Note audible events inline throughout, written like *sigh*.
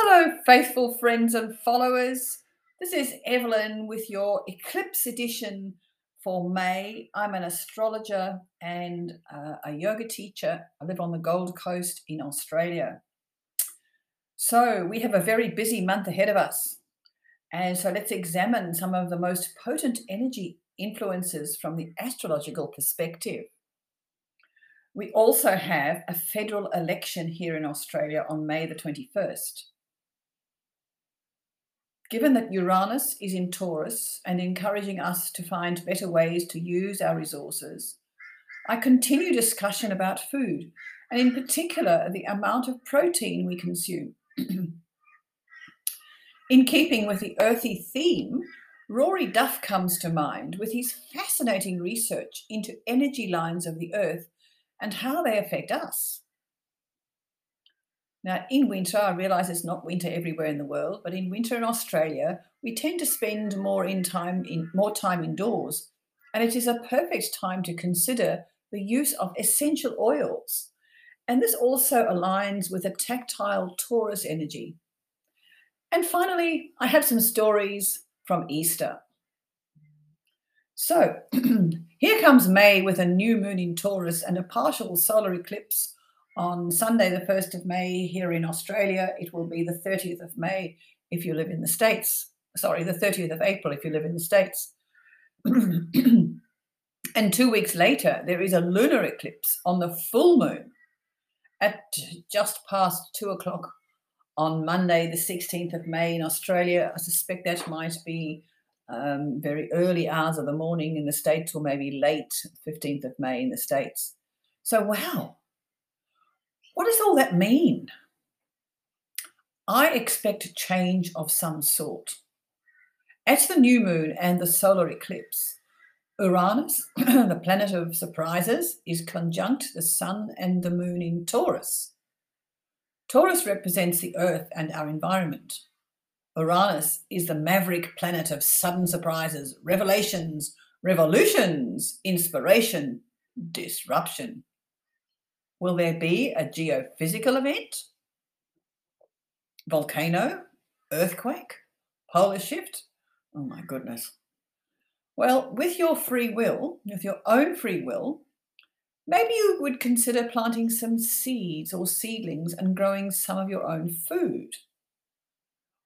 Hello, faithful friends and followers. This is Evelyn with your Eclipse edition for May. I'm an astrologer and uh, a yoga teacher. I live on the Gold Coast in Australia. So, we have a very busy month ahead of us. And so, let's examine some of the most potent energy influences from the astrological perspective. We also have a federal election here in Australia on May the 21st. Given that Uranus is in Taurus and encouraging us to find better ways to use our resources, I continue discussion about food and, in particular, the amount of protein we consume. *clears throat* in keeping with the earthy theme, Rory Duff comes to mind with his fascinating research into energy lines of the earth and how they affect us. Now, in winter, I realise it's not winter everywhere in the world, but in winter in Australia, we tend to spend more in time in more time indoors, and it is a perfect time to consider the use of essential oils. And this also aligns with a tactile Taurus energy. And finally, I have some stories from Easter. So, *clears throat* here comes May with a new moon in Taurus and a partial solar eclipse on Sunday, the 1st of May, here in Australia. It will be the 30th of May if you live in the States. Sorry, the 30th of April if you live in the States. *clears throat* and two weeks later, there is a lunar eclipse on the full moon at just past two o'clock on Monday, the 16th of May in Australia. I suspect that might be um, very early hours of the morning in the States or maybe late 15th of May in the States. So, wow, what does all that mean? I expect a change of some sort. At the new moon and the solar eclipse, Uranus, *clears throat* the planet of surprises, is conjunct the sun and the moon in Taurus. Taurus represents the earth and our environment. Uranus is the maverick planet of sudden surprises, revelations, revolutions, inspiration, disruption. Will there be a geophysical event? Volcano? Earthquake? Polar shift? Oh my goodness. Well, with your free will, with your own free will, maybe you would consider planting some seeds or seedlings and growing some of your own food.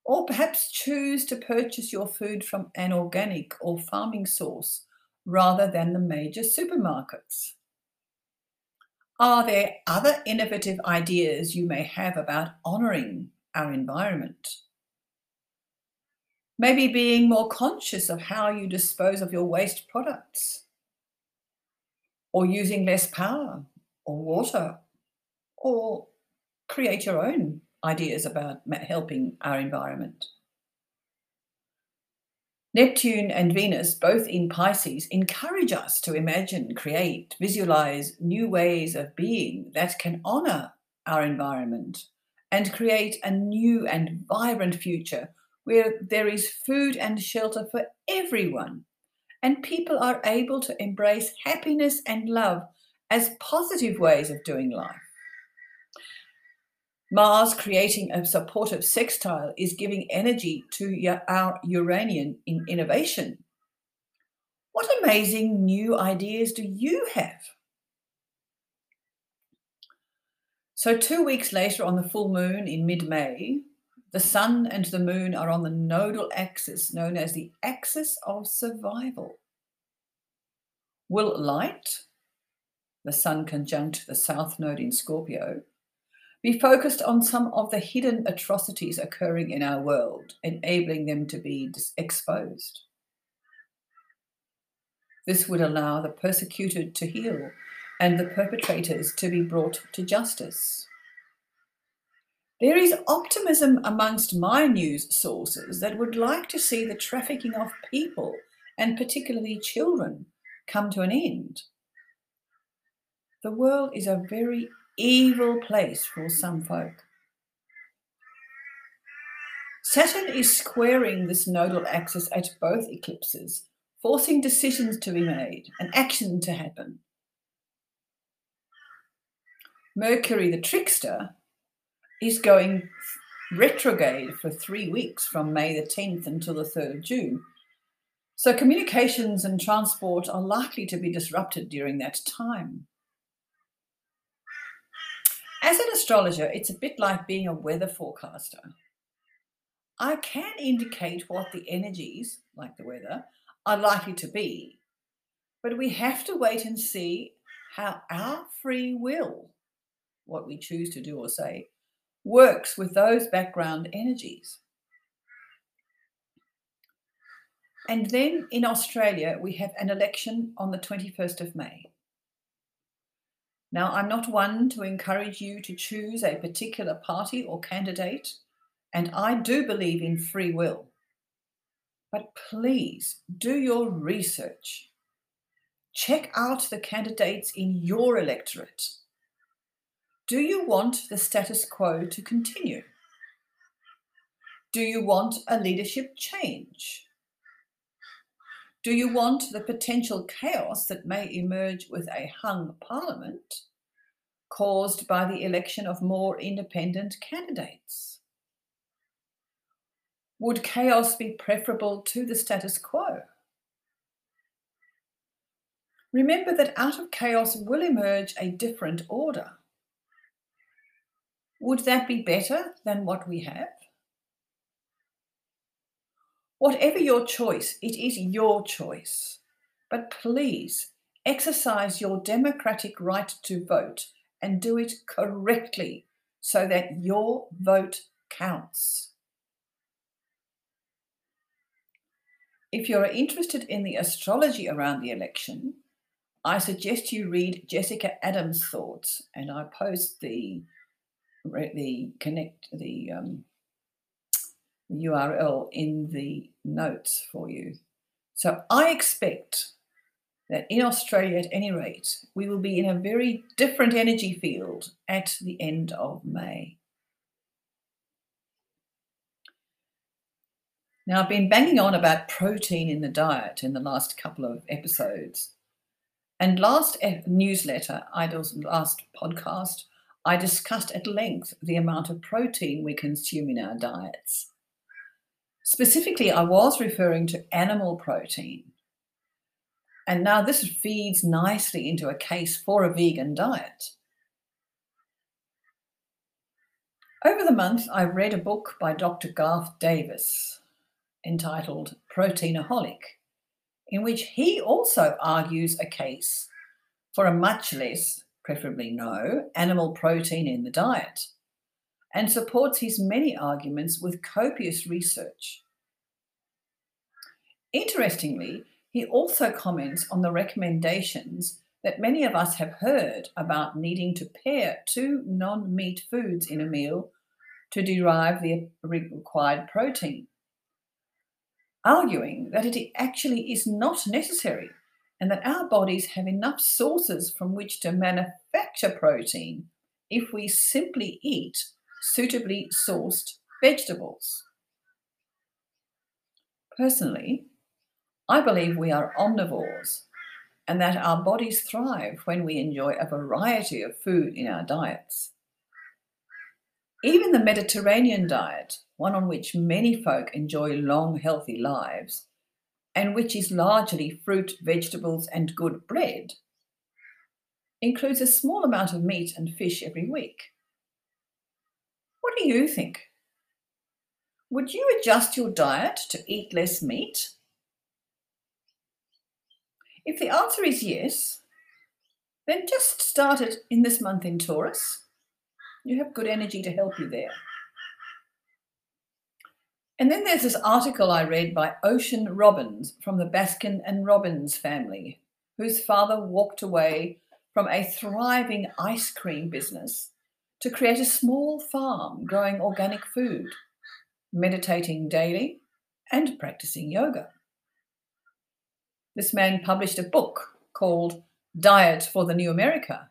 Or perhaps choose to purchase your food from an organic or farming source rather than the major supermarkets. Are there other innovative ideas you may have about honouring our environment? Maybe being more conscious of how you dispose of your waste products, or using less power or water, or create your own ideas about helping our environment. Neptune and Venus, both in Pisces, encourage us to imagine, create, visualize new ways of being that can honor our environment and create a new and vibrant future where there is food and shelter for everyone and people are able to embrace happiness and love as positive ways of doing life. Mars creating a supportive sextile is giving energy to our Uranian in innovation. What amazing new ideas do you have? So, two weeks later, on the full moon in mid May, the sun and the moon are on the nodal axis known as the axis of survival. Will light, the sun conjunct the south node in Scorpio, be focused on some of the hidden atrocities occurring in our world, enabling them to be exposed. This would allow the persecuted to heal and the perpetrators to be brought to justice. There is optimism amongst my news sources that would like to see the trafficking of people, and particularly children, come to an end. The world is a very evil place for some folk. Saturn is squaring this nodal axis at both eclipses, forcing decisions to be made and action to happen. Mercury, the trickster, is going retrograde for three weeks from May the 10th until the 3rd of June. So communications and transport are likely to be disrupted during that time. As an astrologer, it's a bit like being a weather forecaster. I can indicate what the energies, like the weather, are likely to be, but we have to wait and see how our free will, what we choose to do or say, works with those background energies. And then in Australia, we have an election on the 21st of May. Now, I'm not one to encourage you to choose a particular party or candidate, and I do believe in free will. But please do your research. Check out the candidates in your electorate. Do you want the status quo to continue? Do you want a leadership change? Do you want the potential chaos that may emerge with a hung parliament caused by the election of more independent candidates? Would chaos be preferable to the status quo? Remember that out of chaos will emerge a different order. Would that be better than what we have? Whatever your choice, it is your choice. But please exercise your democratic right to vote and do it correctly so that your vote counts. If you're interested in the astrology around the election, I suggest you read Jessica Adams' thoughts, and I post the the connect the um, URL in the notes for you. So I expect that in Australia, at any rate, we will be in a very different energy field at the end of May. Now, I've been banging on about protein in the diet in the last couple of episodes. And last newsletter, I last podcast, I discussed at length the amount of protein we consume in our diets. Specifically, I was referring to animal protein. And now this feeds nicely into a case for a vegan diet. Over the month, I read a book by Dr. Garth Davis entitled Proteinaholic, in which he also argues a case for a much less, preferably no, animal protein in the diet and supports his many arguments with copious research. Interestingly, he also comments on the recommendations that many of us have heard about needing to pair two non meat foods in a meal to derive the required protein, arguing that it actually is not necessary and that our bodies have enough sources from which to manufacture protein if we simply eat suitably sourced vegetables. Personally, I believe we are omnivores and that our bodies thrive when we enjoy a variety of food in our diets. Even the Mediterranean diet, one on which many folk enjoy long, healthy lives, and which is largely fruit, vegetables, and good bread, includes a small amount of meat and fish every week. What do you think? Would you adjust your diet to eat less meat? If the answer is yes, then just start it in this month in Taurus. You have good energy to help you there. And then there's this article I read by Ocean Robbins from the Baskin and Robbins family, whose father walked away from a thriving ice cream business to create a small farm growing organic food, meditating daily, and practicing yoga. This man published a book called Diet for the New America,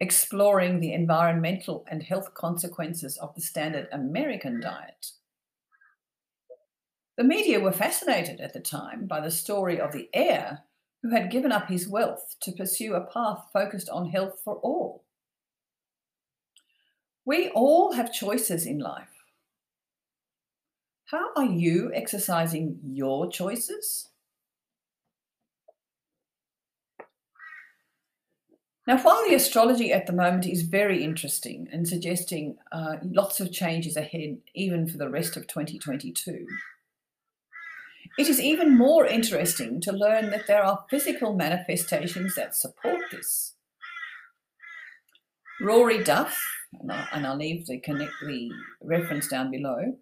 exploring the environmental and health consequences of the standard American diet. The media were fascinated at the time by the story of the heir who had given up his wealth to pursue a path focused on health for all. We all have choices in life, How are you exercising your choices? Now, while the astrology at the moment is very interesting and suggesting uh, lots of changes ahead, even for the rest of 2022, it is even more interesting to learn that there are physical manifestations that support this. Rory Duff, and, I, and I'll leave the, connect, the reference down below,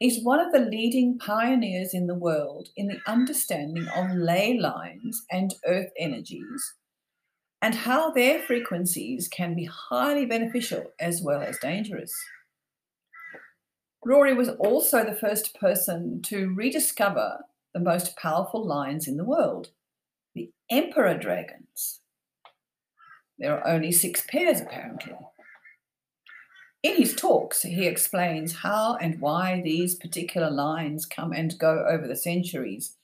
is one of the leading pioneers in the world in the understanding of ley lines and earth energies and how their frequencies can be highly beneficial as well as dangerous. Rory was also the first person to rediscover the most powerful lines in the world, the emperor dragons. There are only six pairs, apparently. In his talks, he explains how and why these particular lines come and go over the centuries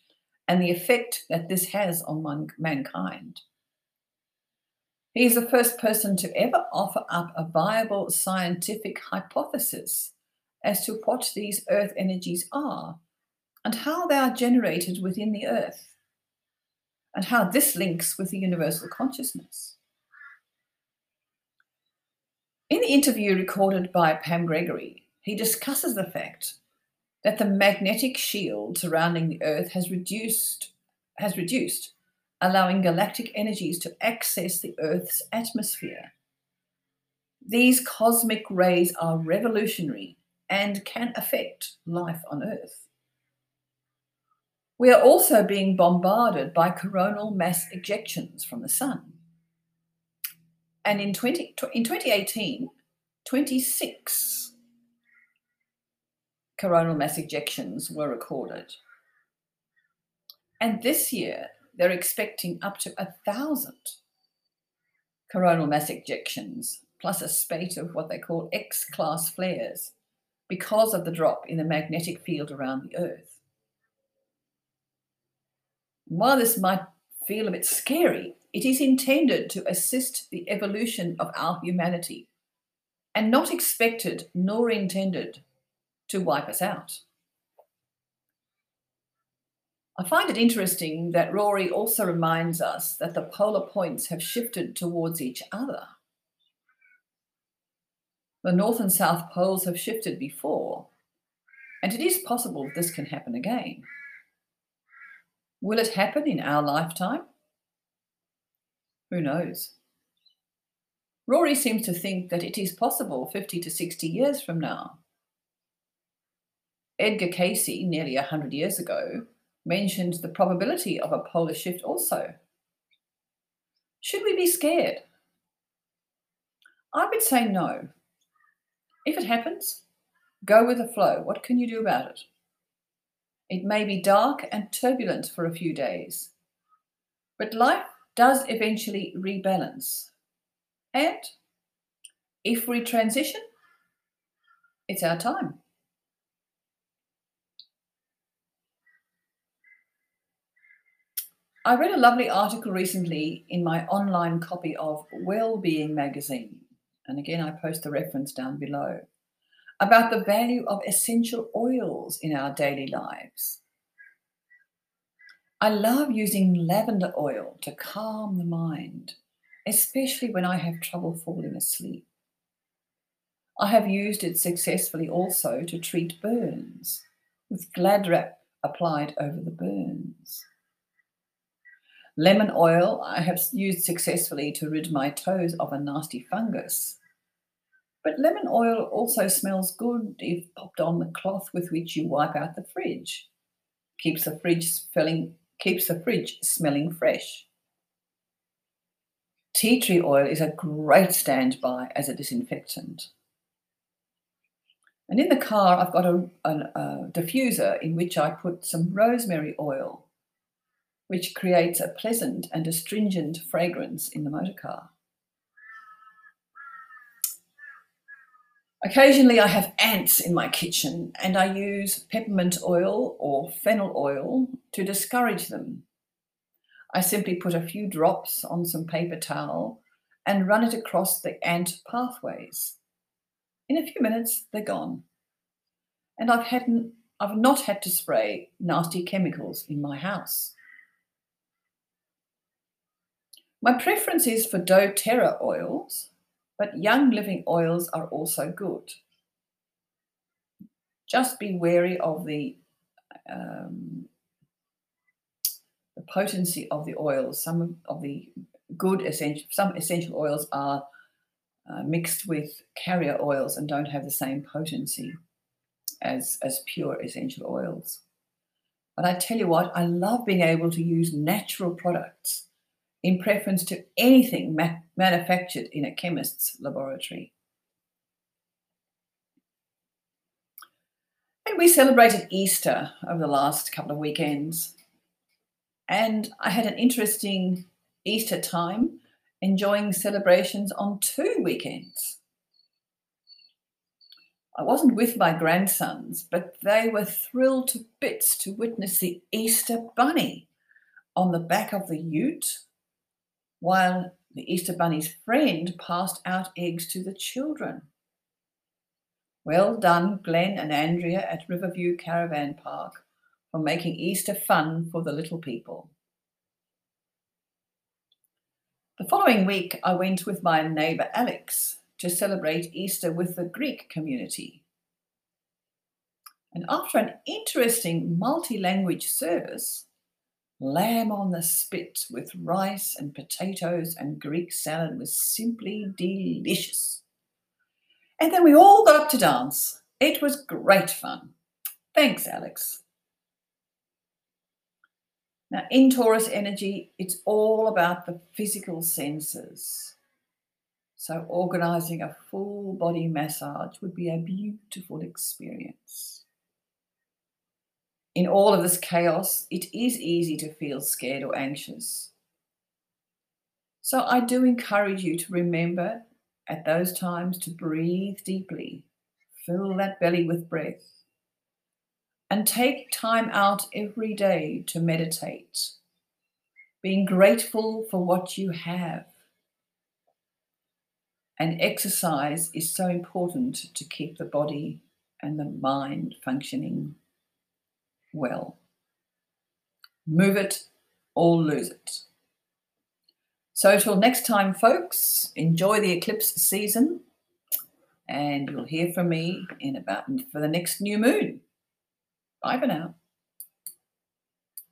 and the effect that this has on mankind. He is the first person to ever offer up a viable scientific hypothesis as to what these earth energies are and how they are generated within the earth, and how this links with the universal consciousness. In the interview recorded by Pam Gregory, he discusses the fact that the magnetic shield surrounding the Earth has reduced, has reduced, allowing galactic energies to access the Earth's atmosphere. These cosmic rays are revolutionary and can affect life on Earth. We are also being bombarded by coronal mass ejections from the Sun. And in, 20, in 2018, 26 coronal mass ejections were recorded. And this year, they're expecting up to a thousand coronal mass ejections, plus a spate of what they call X class flares, because of the drop in the magnetic field around the Earth. While this might feel a bit scary, it is intended to assist the evolution of our humanity and not expected nor intended to wipe us out. I find it interesting that Rory also reminds us that the polar points have shifted towards each other. The North and South poles have shifted before, and it is possible this can happen again. Will it happen in our lifetime? Who knows? Rory seems to think that it is possible 50 to 60 years from now. Edgar Cayce, nearly 100 years ago, mentioned the probability of a polar shift also. Should we be scared? I would say no. If it happens, go with the flow. What can you do about it? It may be dark and turbulent for a few days, but life does eventually rebalance. And if we transition, it's our time. I read a lovely article recently in my online copy of Wellbeing magazine, and again I post the reference down below, about the value of essential oils in our daily lives. I love using lavender oil to calm the mind, especially when I have trouble falling asleep. I have used it successfully also to treat burns, with Glad-Wrap applied over the burns. Lemon oil I have used successfully to rid my toes of a nasty fungus. But lemon oil also smells good if popped on the cloth with which you wipe out the fridge. Keeps the fridge smelling keeps the fridge smelling fresh. Tea tree oil is a great standby as a disinfectant. And in the car, I've got a, a, a, diffuser in which I put some rosemary oil, which creates a pleasant and astringent fragrance in the motor car. Occasionally, I have ants in my kitchen and I use peppermint oil or fennel oil to discourage them. I simply put a few drops on some paper towel and run it across the ant pathways. In a few minutes, they're gone. And I've had, I've not had to spray nasty chemicals in my house. My preference is for doTERRA oils, but young living oils are also good. Just be wary of the um, the potency of the oils. Some of the good essential, some essential oils are uh, mixed with carrier oils and don't have the same potency as, as pure essential oils. But I tell you what, I love being able to use natural products in preference to anything ma- manufactured in a chemist's laboratory. And we celebrated Easter over the last couple of weekends. And I had an interesting Easter time enjoying celebrations on two weekends. I wasn't with my grandsons, but they were thrilled to bits to witness the Easter bunny on the back of the ute, while the Easter bunny's friend passed out eggs to the children. Well done, Glenn and Andrea at Riverview Caravan Park, for making Easter fun for the little people. The following week, I went with my neighbour Alex to celebrate Easter with the Greek community. And after an interesting multi language service, lamb on the spit with rice and potatoes and Greek salad was simply delicious. And then we all got up to dance. It was great fun. Thanks, Alex. Now, in Taurus energy, it's all about the physical senses. So, organizing a full body massage would be a beautiful experience. In all of this chaos, it is easy to feel scared or anxious. So, I do encourage you to remember at those times to breathe deeply, fill that belly with breath and take time out every day to meditate, being grateful for what you have. And exercise is so important to keep the body and the mind functioning well. Move it or lose it. So, till next time, folks, enjoy the eclipse season, and you'll hear from me in about for the next new moon. Bye for now.